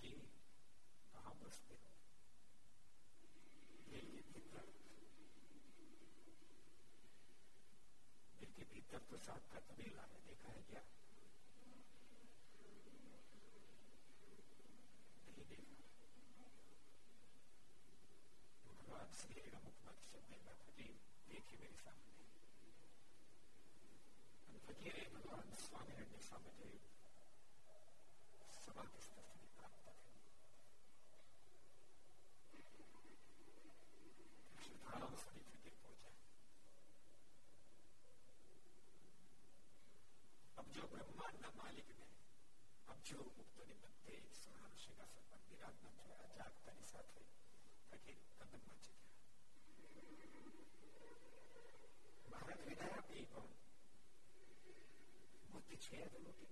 جی۔ کہ کہاں بستے ہو دل کے بھیتر تو ساتھ کا طبیلہ میں دیکھا ہے کیا؟ جی، سامنے۔ سوا کس طرح جو برمان مالک نے اب جو مقتنی بنتے سنان شگا سے بندی رات میں جو اجاب تنی ساتھ ہے تاکہ قدم مچے گیا بھارت ویدارا پی کون مدی چھے دو لوگی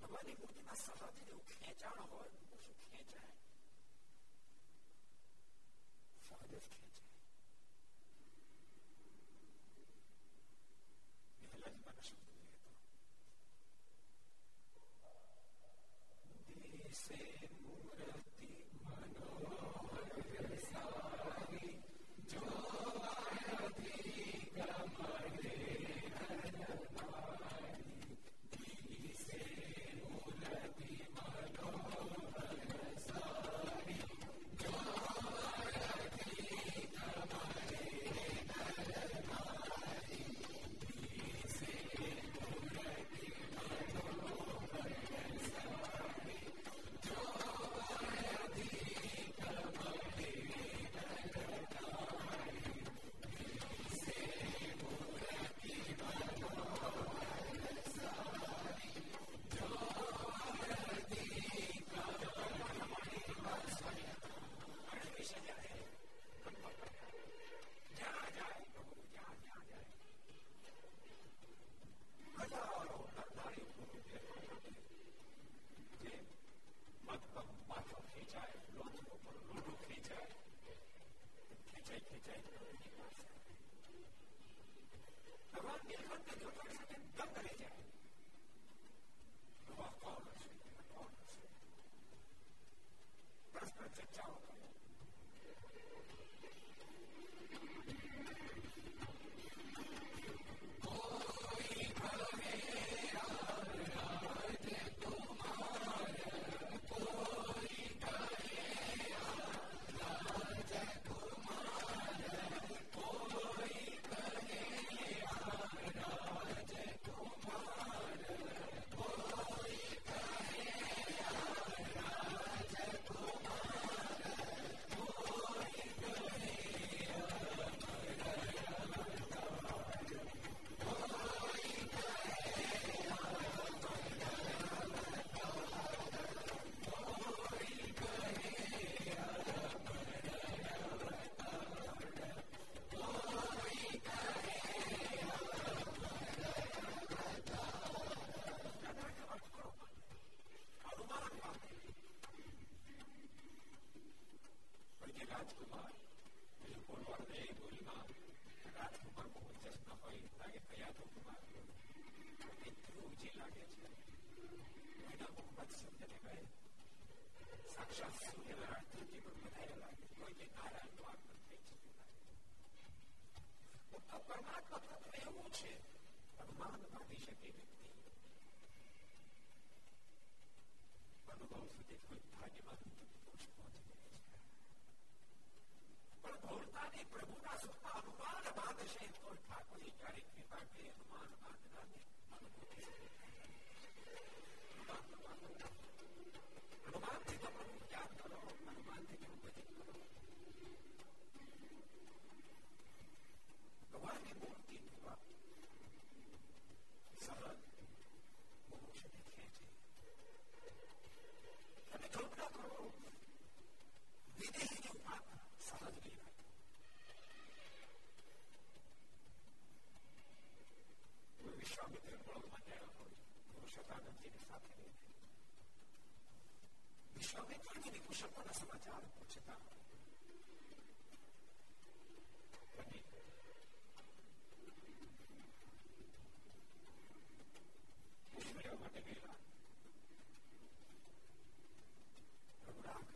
نمانی مدی نا سہا دی دیو کھینچانا ہوئے مدی سو کھینچا ہے سہا دیو کھینچا نہیں جو بات سمجھ نہیں آتا گیا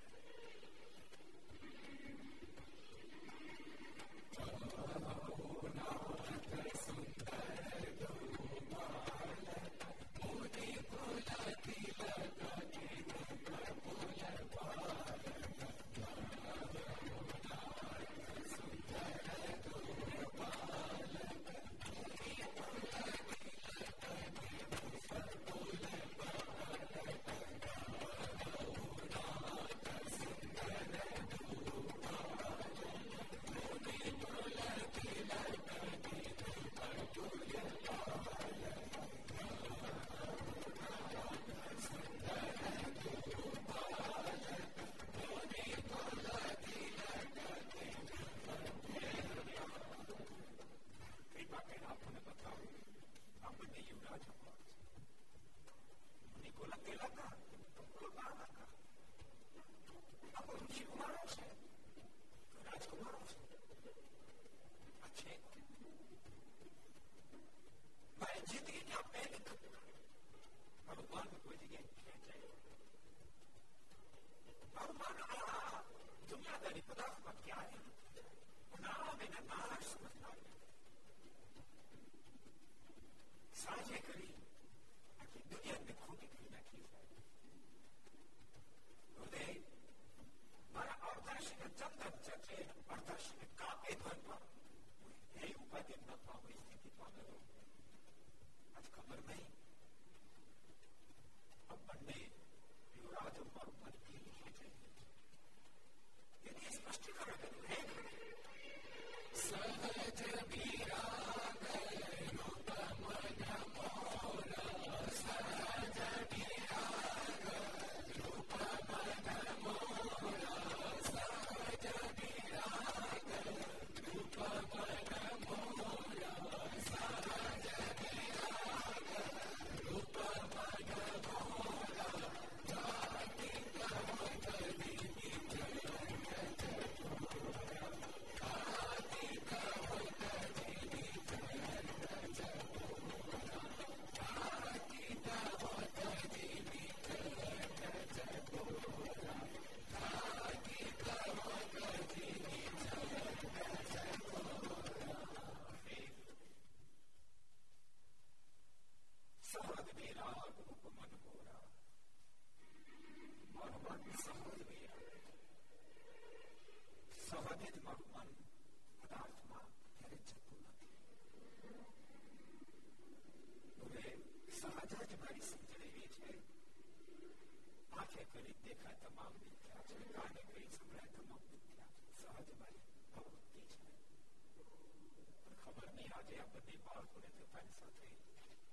خبر نہیں آتے اپنے بال کو لیتے پہنے ساتھ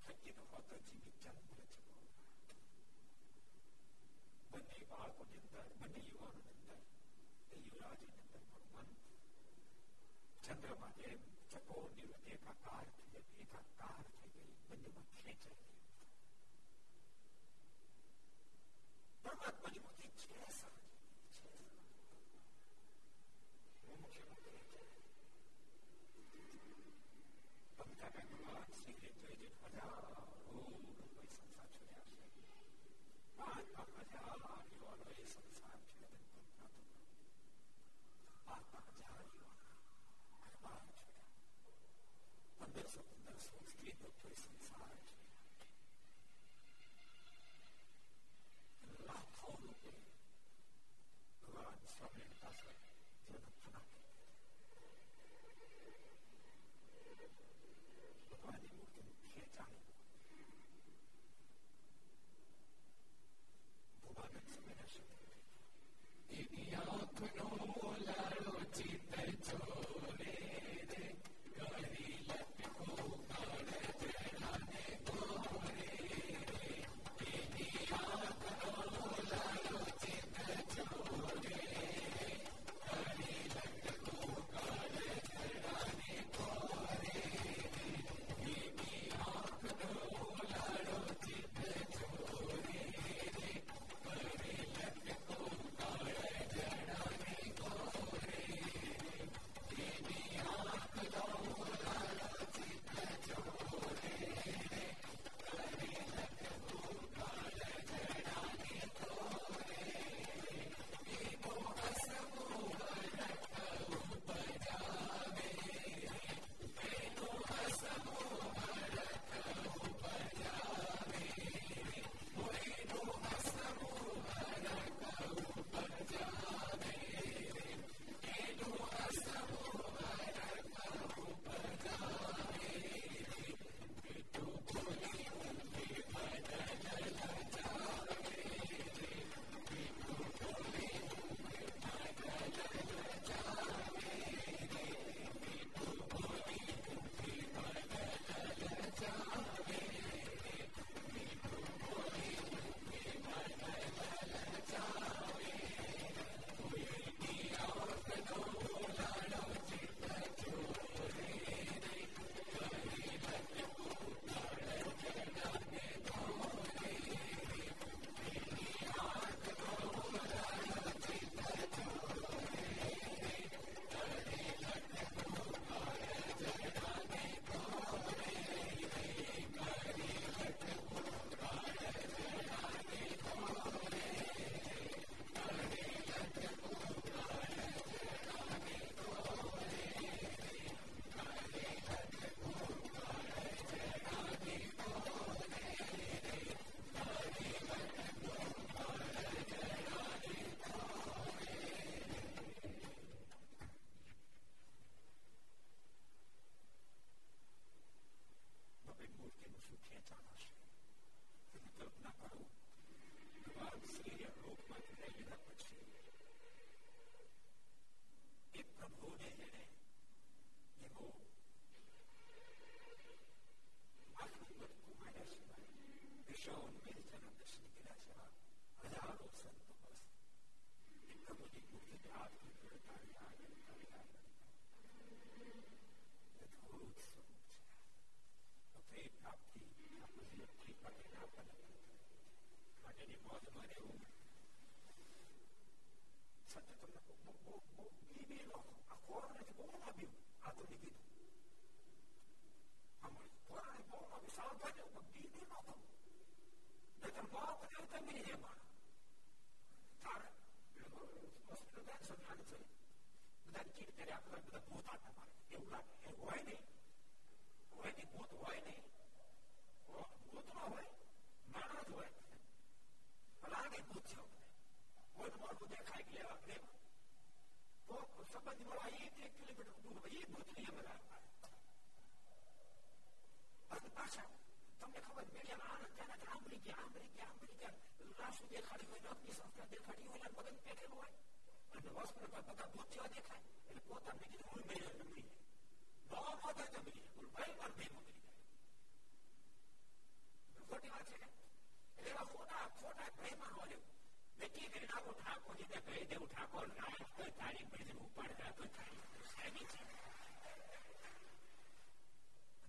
تھکی تو خاتا جی بھی جنگ بلے چکو بنے بال کو دیتا ہے بنے یوان دیتا ہے تیو راجی دیتا ہے مرمان چندر مادے چکو نیرو دیتا کار تھی دیتا کار تھی گئی بنے مکھے چاہیے پرمات بنے مکھے چھے ساتھ چھے ساتھ وہ مکھے مکھے چھے 咁就係咁啊，千祈注意啲火車啊，好唔會神散出嚟啊！啊，打火車啊，如果可以神散出嚟，咁啊，打火車啊，如果可以散出嚟，咁就神就神自己都會神散出嚟。拉好路，Amen.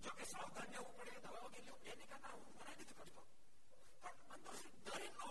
جو کہ سوتا جو پڑے دوا کے لیے یہ نہیں کہتا ہوں میں نہیں کچھ کرتا پر مندر سے ڈرے نہ ہو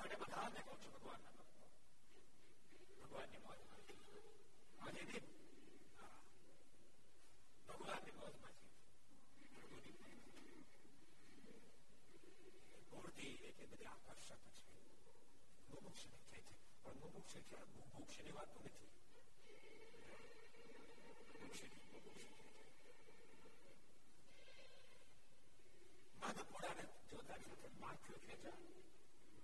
અને બધાને કહું છું ભગવાન ભગવાનની મોત આજે દિન ભગવાનની મોત માંથી માથું ખેંચા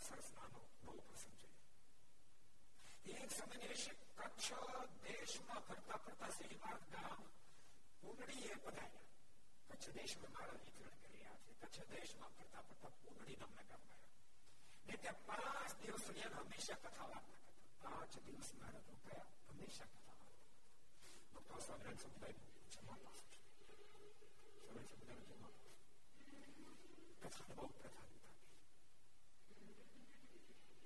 سرس نام بہت پسند ہے એક સમયે કચ્છ દેશમાં ફરતા ફરતા શ્રીમાર્ગ ગામ પૂર્ણી એ પધાર્યા કચ્છ દેશમાં મારા વિતરણ કર્યા છે કચ્છ દેશમાં ફરતા ફરતા પૂર્ણી નામના ગામ આવ્યા ને ત્યાં પાંચ દિવસ સુધી હંમેશા કથા વાત પાંચ દિવસ મારા રોકાયા હંમેશા કથા વાત ભક્તો સ્વામી સમુદાય જમા પાસે સ્વામી સમુદાય જમા કથા બહુ પ્રથા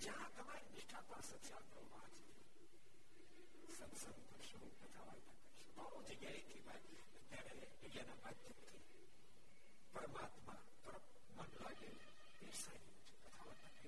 جہاں پہ سکتا گیل پر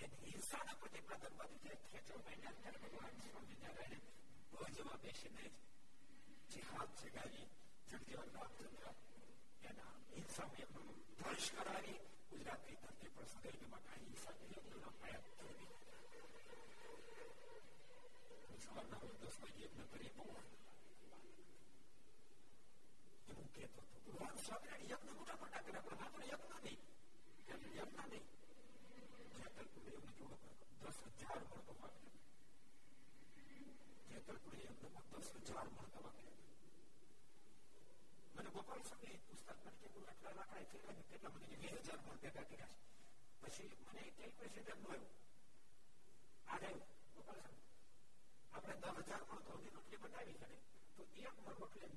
جب سے گیس کرنا پر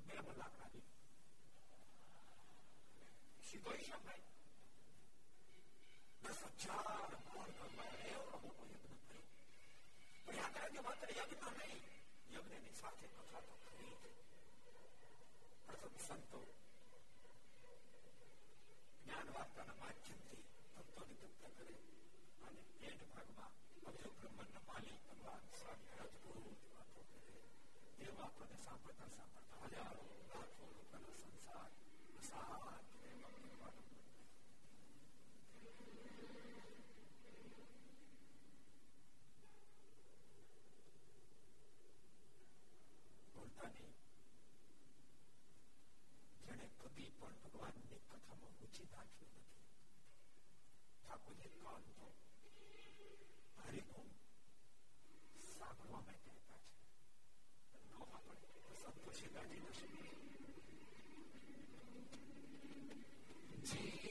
بے لاکھ سیدھو ہی شام بھائی per facciare morto ma è ora un po' io per te per la terra di battere gli occhi per me io ne ne sa che ho fatto qui perciò mi sento mi hanno fatto una macchia di tutto di tutto per me ma ne viene ma ma ma io per me non ma lì ma non sa mi ha dato pure l'ultima io va per te sempre per sempre tagliare l'acqua l'acqua l'acqua l'acqua l'acqua l'acqua l'acqua بھولتا نہیں جنہیں کبھی پر بھگوان نے کتھا میں اوچھی داکھیوں نکی تھا کوئی کون تو ہری کو ساگروہ میں کہتا چھے نوہ پڑے سب پوچھے گا جی نشکی جی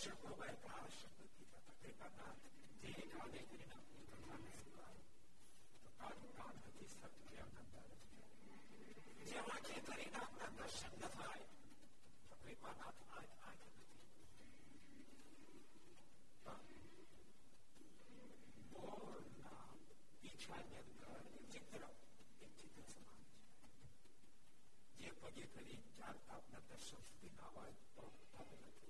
شکوبائے پراش پتی کا تقریباً نا دینے کا دے دینا تو کھانے سے بار تو کھانے کھانے کی سب کیا کھانتا رہا جی اللہ کی ترین اپنا درشن نہ آئے تقریباً نا تو آئے آئے کھانے کی بولنا اچھانے کر جتنا اچھانے سمان جی پگی ترین چارتا اپنا درشن ستی نہ آئے تو پگی ترین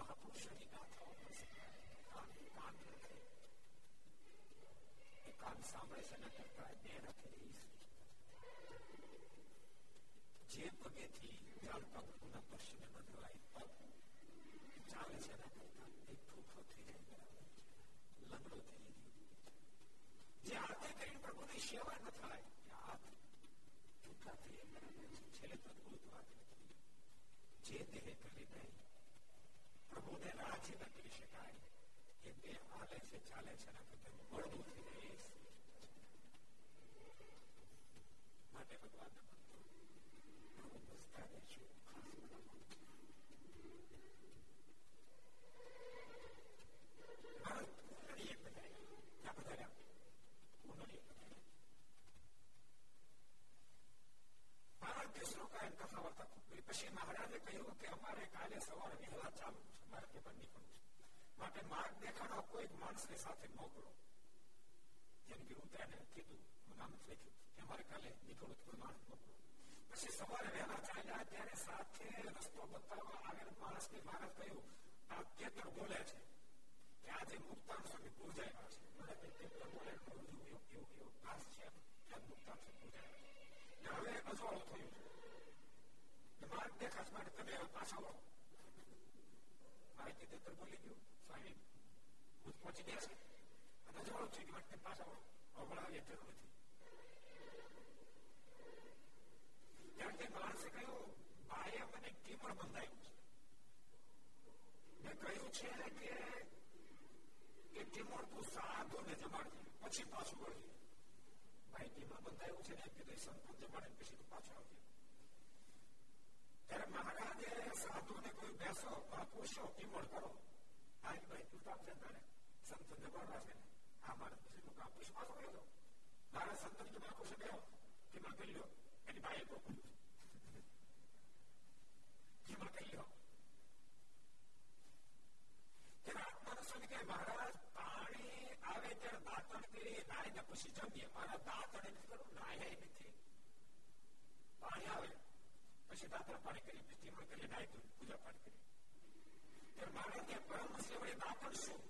مہاپرش کی گاتھا ہو سکتا ہے کان کان رکھے کان سامنے سے نہ کرتا ہے دے رکھے نہیں اس لیے جیب پگے تھی جال کا بھونا پرش میں بدلائی پر جانے سے نہ کرتا ایک پھوک ہوتی رہے گا لگڑو تھی جی آتے کریں پر بھونے شیوہ نہ تھا ہے آتے چھلے پر بھونے تو آتے جیتے ہیں کبھی نہیں۔ چل بڑھ سنت جب پچھلے ماراجے کمر کرو سنتنس پہ دانت پانی آئے پھر داتر پانی کریم کر پوجا پاٹ کرم سی والے دا پڑ سو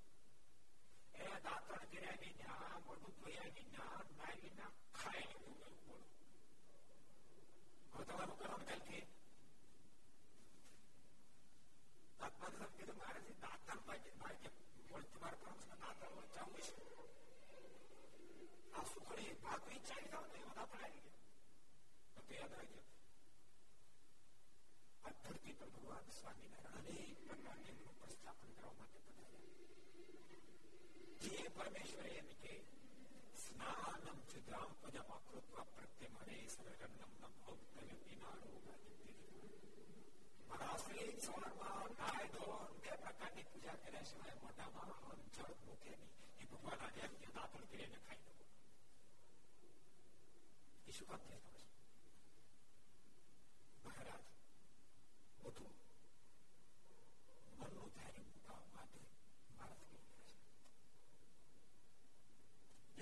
સ્વામિનારાયણ અનેક પ્રકારની પ્રસ્થાપન કરવા માટે પધાર્યા ജീവ പരമേശ്വര എനിക്ക് സ്നാനം ചിത്രാംപജ വാക്തൃത്വ പ്രത്യമനെ സമരണം നമ്മോ منو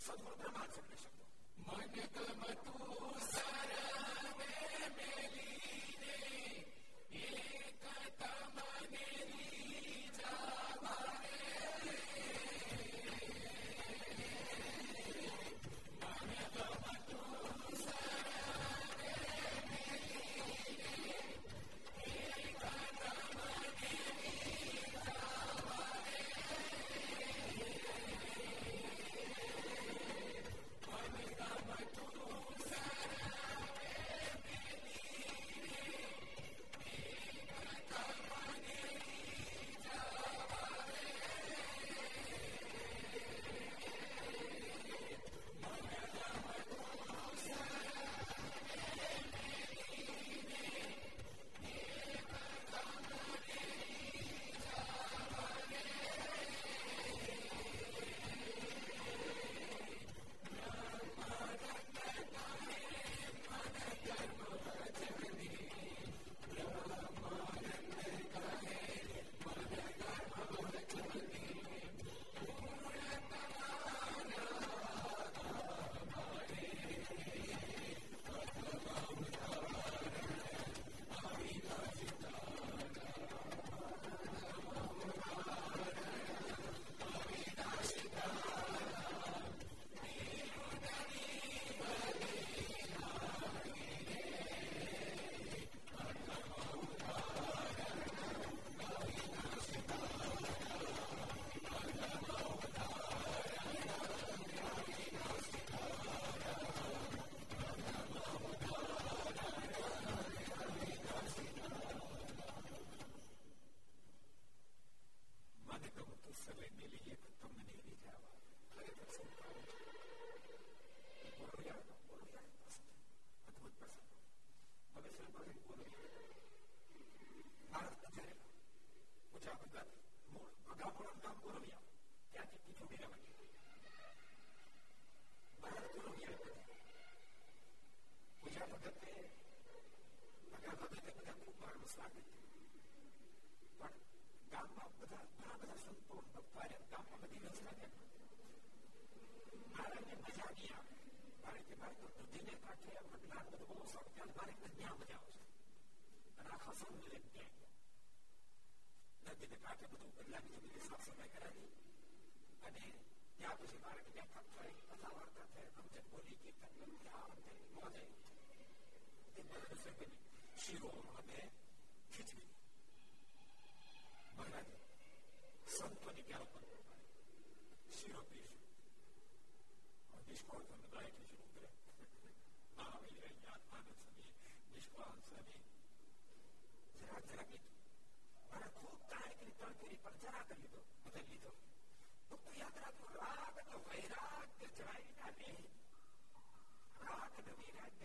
سدگرو برہما سب نے شکو من کلم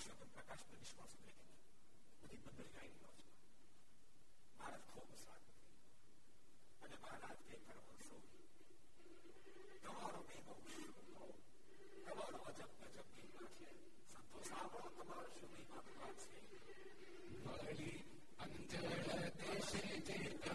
شکر پرکاش پر وشواس کرے گا بڑی بندر گائی نہیں ہوتا مہارت کھو مسلاک ہوتی اور جب مہارت کے پر وہ سو گی کمارو بے بہو شکر کمارو عجب عجب بے باتی ہے سنتو صاحب اور کمارو شکر بے بات بات سے مالی انجر دیشے دیتا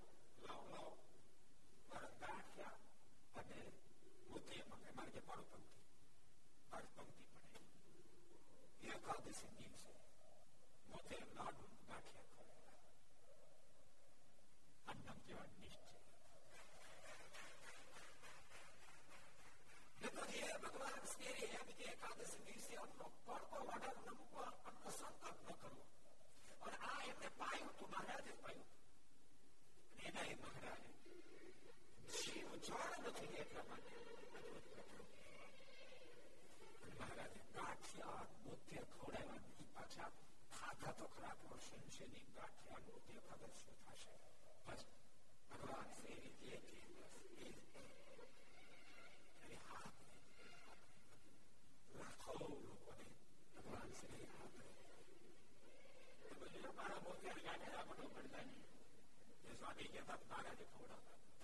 مجھے پڑھو پنکتی پڑھ پنکتی پڑھے یہ قادر سے دیو سے موتے لاڈو گاٹھیا کھولے گا انم کے بعد نشت سے لیکن یہ بگوار سکیری ہے کہ یہ قادر سے دیو سے اپنا پڑھ کو وڈا نمو کو اپنا سب کا اپنا کرو۔ اور آئے میں پائیو تمہارا دے پائیو نینہ یہ مہرہ ہے જાણ નથી એટલા માટે મોતિયા ખોડાવાની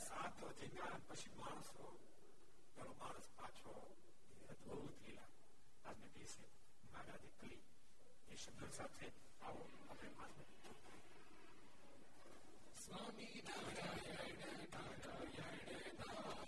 ساتھ ہوا جی out Swami Narayana Narayana Narayana